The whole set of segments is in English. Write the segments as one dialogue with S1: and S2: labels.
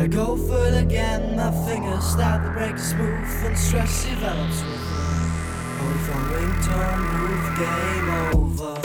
S1: I go go full again, my fingers start to break smooth and stress develops with me. Over ringtone, move game over.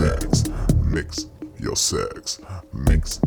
S1: Sex, mix your sex, mix